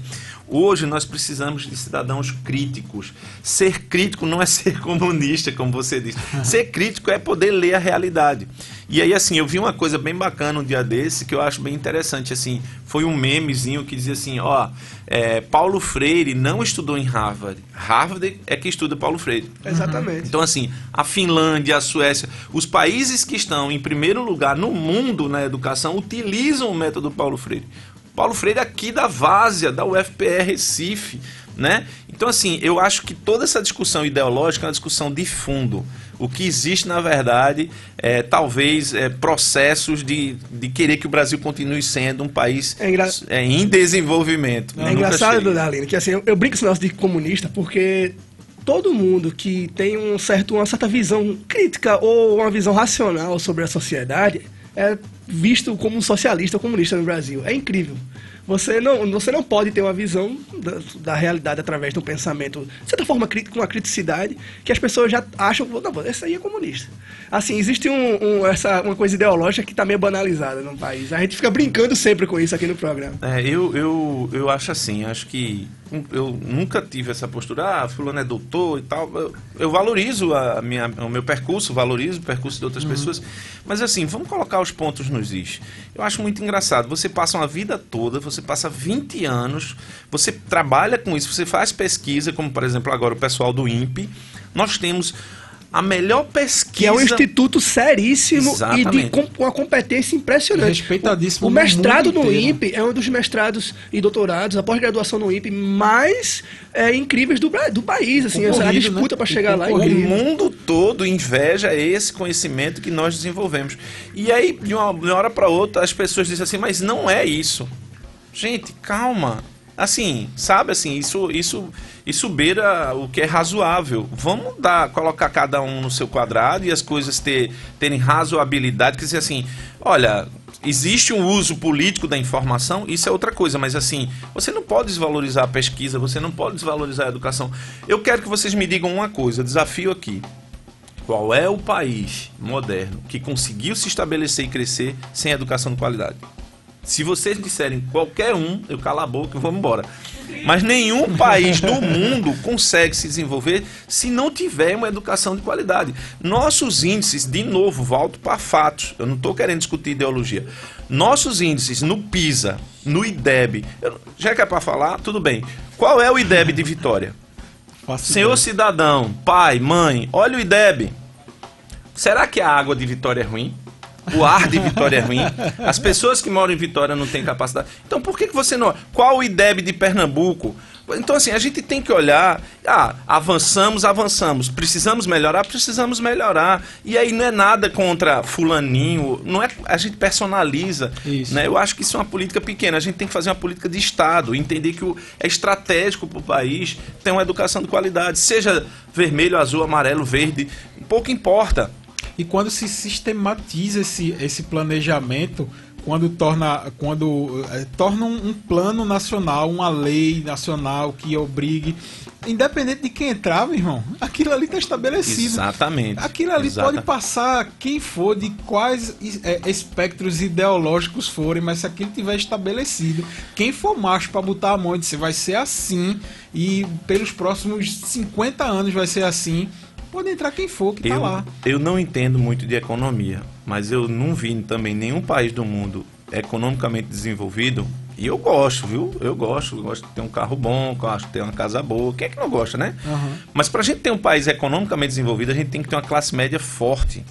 Hoje nós precisamos de cidadãos críticos. Ser crítico não é [laughs] ser comunista, como você disse. Ser crítico é poder ler a realidade. E aí, assim, eu vi uma coisa bem bacana um dia desse que eu acho bem interessante. Assim, foi um memezinho que dizia assim: ó, é, Paulo Freire não estudou em Harvard. Harvard é que estuda Paulo Freire. Exatamente. Então, assim, a Finlândia, a Suécia, os países que estão em primeiro lugar no mundo na educação utilizam o método Paulo Freire. Paulo Freire aqui da Várzea, da UFPR Recife, né? Então, assim, eu acho que toda essa discussão ideológica é uma discussão de fundo. O que existe, na verdade, é talvez é, processos de, de querer que o Brasil continue sendo um país É engra- é, em desenvolvimento. É engraçado, chegue. Darlene, que assim, eu, eu brinco com esse negócio de comunista porque todo mundo que tem um certo, uma certa visão crítica ou uma visão racional sobre a sociedade é visto como um socialista ou comunista no Brasil. É incrível. Você não, você não pode ter uma visão da, da realidade através de um pensamento, de certa forma, crítico, com uma criticidade, que as pessoas já acham, não, esse aí é comunista. Assim, existe um, um- essa, uma coisa ideológica que está meio banalizada no país. A gente fica brincando sempre com isso aqui no programa. É, eu, eu, eu acho assim, acho que eu nunca tive essa postura, ah, fulano é doutor e tal. Eu, eu valorizo a minha, o meu percurso, valorizo o percurso de outras pessoas. Mas assim, vamos colocar os pontos nos is. Eu acho muito engraçado. Você passa uma vida toda, você passa 20 anos, você trabalha com isso, você faz pesquisa, como por exemplo agora o pessoal do INPE. Nós temos a melhor pesquisa. Que é um instituto seríssimo e Exatamente. de com uma competência impressionante. Respeitadíssimo O, o mestrado no inteiro. INPE é um dos mestrados e doutorados, a pós-graduação no INPE mais é, incríveis do, do país. Assim, a Concorrido, disputa né? para chegar lá é O mundo todo inveja esse conhecimento que nós desenvolvemos. E aí, de uma, de uma hora para outra, as pessoas dizem assim, mas não é isso. Gente, calma. Assim, sabe assim, isso, isso, isso beira o que é razoável. Vamos dar, colocar cada um no seu quadrado e as coisas ter, terem razoabilidade. Quer dizer assim, olha, existe um uso político da informação, isso é outra coisa, mas assim, você não pode desvalorizar a pesquisa, você não pode desvalorizar a educação. Eu quero que vocês me digam uma coisa, desafio aqui. Qual é o país moderno que conseguiu se estabelecer e crescer sem educação de qualidade? Se vocês disserem qualquer um, eu calo a boca e vou embora. Mas nenhum país do mundo consegue se desenvolver se não tiver uma educação de qualidade. Nossos índices, de novo, volto para fatos. Eu não estou querendo discutir ideologia. Nossos índices no PISA, no IDEB, eu- já que é para falar, tudo bem. Qual é o IDEB de Vitória? Senhor cidadão, pai, mãe, olha o IDEB. Será que a água de Vitória é ruim? O ar de Vitória é ruim? As pessoas que moram em Vitória não têm capacidade. Então por que, que você não. Qual o IDEB de Pernambuco? Então, assim, a gente tem que olhar. Ah, avançamos, avançamos. Precisamos melhorar, precisamos melhorar. E aí não é nada contra Fulaninho. Não é, a gente personaliza. Isso. Né? Eu acho que isso é uma política pequena. A gente tem que fazer uma política de Estado, entender que o- é estratégico para o país ter uma educação de qualidade, seja vermelho, azul, amarelo, verde, pouco importa. E quando se sistematiza esse, esse planejamento, quando torna, quando, eh, torna um, um plano nacional, uma lei nacional que obrigue, independente de quem entrar, meu irmão, aquilo ali está estabelecido. Exatamente. Aquilo ali Exata- pode passar quem for, de quais eh, espectros ideológicos forem, mas se aquilo tiver estabelecido, quem for macho para botar a mão e dizer vai ser assim, e pelos próximos 50 anos vai ser assim, pode entrar quem for que tá Eu, lá. eu não entendo muito de economia, mas eu não vi também nenhum país do mundo economicamente desenvolvido. E eu gosto, viu? Eu gosto. Eu gosto de ter um carro bom, gosto de ter uma casa boa. Quem é que não gosta, né? Aham. Mas para a gente ter um país economicamente desenvolvido, a gente tem que ter uma classe média forte.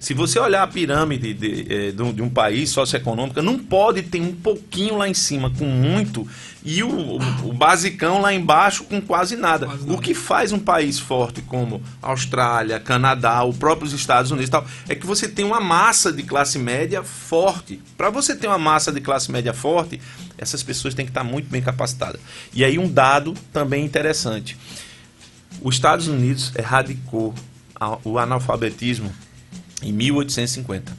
Se você olhar a pirâmide de, eh, de um- de um país socioeconômica, não pode ter um pouquinho lá em cima com muito e o, o- basicão lá embaixo com quase nada. O que faz um país forte como Austrália, Canadá, os próprios Estados Unidos e tal, é que você tem uma massa de classe média forte. Para você ter uma massa de classe média forte, essas pessoas têm que estar muito bem capacitadas. E aí um dado também interessante. Os Estados Unidos erradicou o analfabetismo em 1850.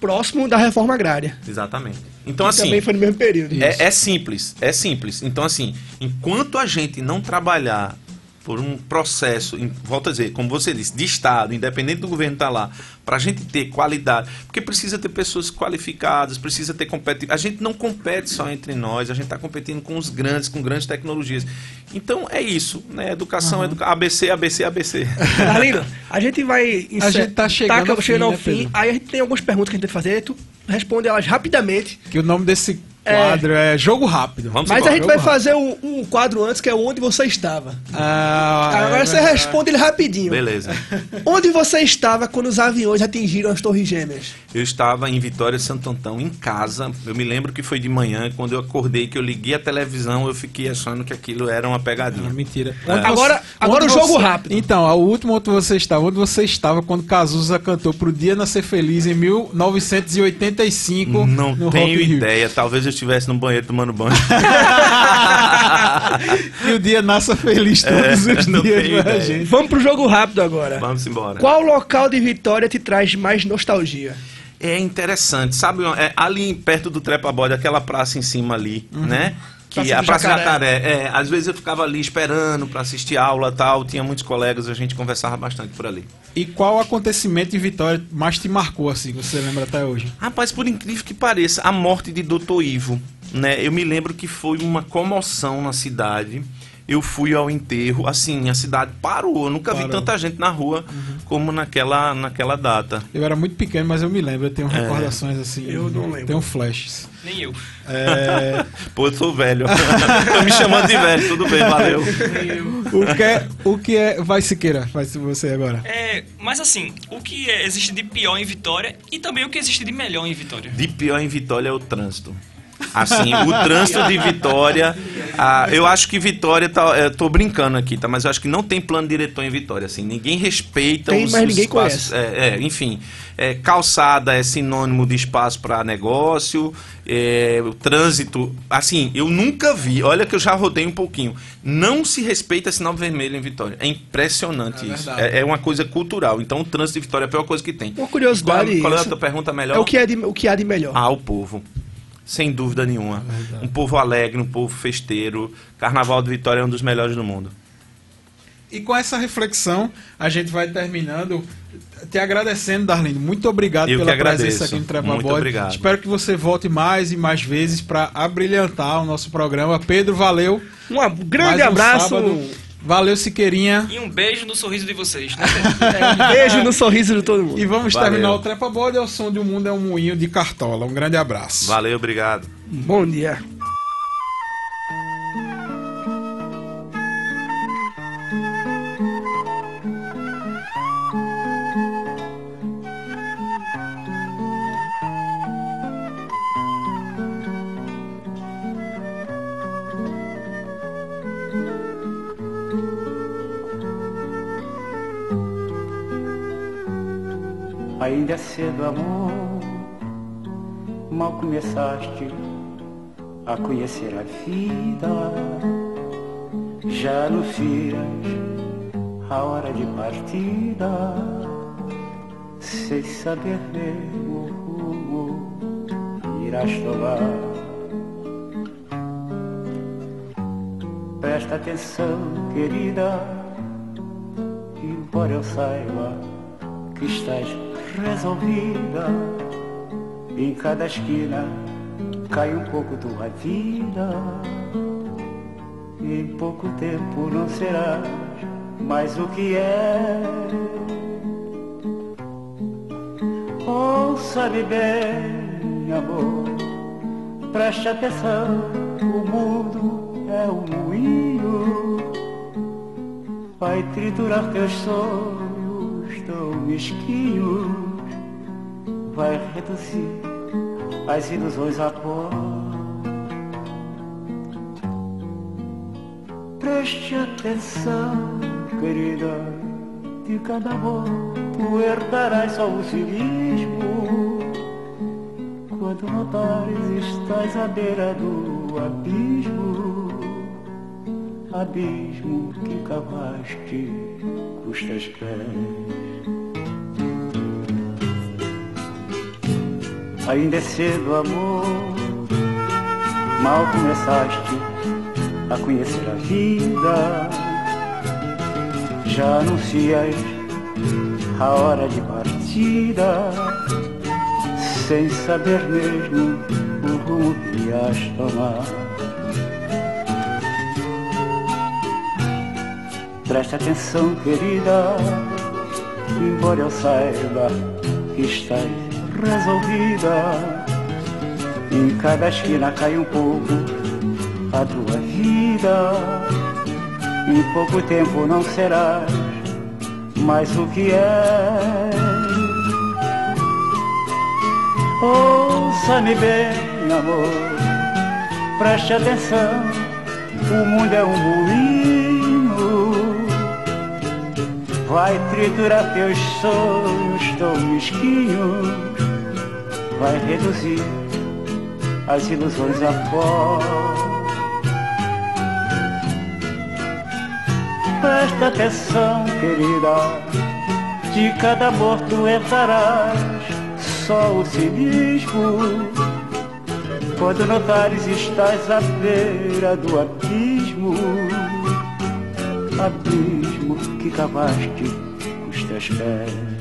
Próximo da reforma agrária. Exatamente. Então, que assim, também foi no mesmo período. é, é simples, é simples. Então, assim, enquanto a gente não trabalhar por um processo, em- volto a dizer, como você disse, de Estado, independente do governo estar lá, para a gente ter qualidade, porque precisa ter pessoas qualificadas, precisa ter competitividade. A gente não compete só entre nós, a gente está competindo com os grandes, com grandes tecnologias. Então, é isso, né? Educação, educa ABC, ABC, ABC. Carlino, [laughs] a gente vai... A gente tá chegando ao fim, ao né, fim. Pedro? Aí a gente tem algumas perguntas que a gente vai fazer. Tu responde elas rapidamente. Que o nome desse quadro é, Jogo Rápido. Vamos Mas embora. a gente vai jogo fazer um, um quadro antes, que é onde você estava. Ah, Agora é você verdade. responde ele rapidinho. Beleza. [laughs] Onde você estava quando os aviões atingiram as Torres Gêmeas? Eu estava em Vitória Santo Antão, em casa. Eu me lembro que foi de manhã, quando eu acordei, que eu liguei a televisão, eu fiquei achando que aquilo era uma Ah, pegadinha. mentira. É. Agora- agora onde o jogo você- rápido. Então, o último onde você estava. Onde você estava quando Cazuza cantou Pro Dia Nascer Feliz em 1985 Não no tenho ideia. Talvez eu estivesse no banheiro tomando banho. [laughs] Que o dia nasça feliz todos É, os [laughs] não dias pra ideia. gente. Vamos pro jogo rápido agora. Vamos embora. Qual local de Vitória te traz mais nostalgia? É interessante, sabe? É, ali perto do Trepa-Bode, aquela praça em cima ali, né? Que Praça a do Praça Jacaré. Jacaré. É, às vezes eu ficava ali esperando para assistir aula e tal. Tinha muitos colegas, a gente conversava bastante por ali. E qual acontecimento em Vitória mais te marcou, assim, que você lembra até hoje? Rapaz, por incrível que pareça, a morte de Dr. Ivo, né? Eu me lembro que foi uma comoção na cidade. Eu fui ao enterro, assim, a cidade parou. Eu nunca vi Parou. tanta gente na rua como naquela, naquela data. Eu era muito pequeno, mas eu me lembro. Eu tenho É. recordações, assim. Eu não lembro. Tenho flashes. Nem eu. É, [laughs] Pô, eu sou velho. [laughs] Tô me chamando de velho, tudo bem, valeu. o, que é, o que é... Vai, Siqueira. Vai você agora. É, mas assim, o que é- existe de pior em Vitória e também o que existe de melhor em Vitória? De pior em Vitória é o trânsito. Assim, o trânsito de Vitória. ah, eu acho que Vitória tá. Eu tô brincando aqui, tá? Mas eu acho que não tem plano diretor em Vitória. Assim, ninguém respeita Tem, os, mas os ninguém espaços. É, é, enfim, é, calçada é sinônimo de espaço para negócio. é, o trânsito. Assim, eu nunca vi. Olha que eu já rodei um pouquinho. Não se respeita sinal vermelho em Vitória. É impressionante É isso. É, é uma coisa cultural. Então, o trânsito de Vitória é a pior coisa que tem. Uma curiosidade. Qual, qual é a tua pergunta melhor? É o que, é de, o que há de melhor. Ah, o povo. Sem dúvida nenhuma. um povo alegre, um povo festeiro. Carnaval de Vitória é um dos melhores do mundo. E com essa reflexão, a gente vai terminando. Te agradecendo, Darlene. Muito obrigado Eu pela que agradeço. presença aqui no Trepa Muito Bode. obrigado. Espero que você volte mais e mais vezes para abrilhantar o nosso programa. Pedro, valeu. Um grande um abraço. sábado. Valeu, Siqueirinha. E um beijo no sorriso de vocês. né? Um [laughs] beijo no sorriso de todo mundo. E vamos Valeu. terminar o Trepa Bode ao som de O Mundo é um Moinho de Cartola. Um grande abraço. Valeu, obrigado. Bom dia. Cedo, amor, mal começaste a conhecer a vida. Já anuncias a hora de partida, sem saber mesmo rumo irás tomar. Presta atenção, querida, embora eu saiba que estás resolvida. Em cada esquina cai um pouco tua vida. Em pouco tempo não serás mais o que é. Ouça-me bem, amor, preste atenção. O mundo é um moinho, vai triturar teus sonhos tão mesquinhos, vai reduzir as ilusões a pó. Preste atenção, querida, de cada amor tu herdarás só o cinismo. Quando notares estás à beira do abismo, abismo que cavaste custa os pés. Ainda é cedo, amor, mal começaste a conhecer a vida. Já anuncias a hora de partida, sem saber mesmo o rumo que ias tomar. Preste atenção, querida, embora eu saiba que estás resolvida. Em cada esquina cai um pouco a tua vida. Em pouco tempo não serás mais o que é. Ouça-me bem, amor, preste atenção. O mundo é um moinho, vai triturar teus sonhos tão mesquinhos, vai reduzir as ilusões a pó. Presta atenção, querida, de cada amor tu herdarás só o cinismo. Quando notares estás à beira do abismo, abismo que cavaste os teus pés.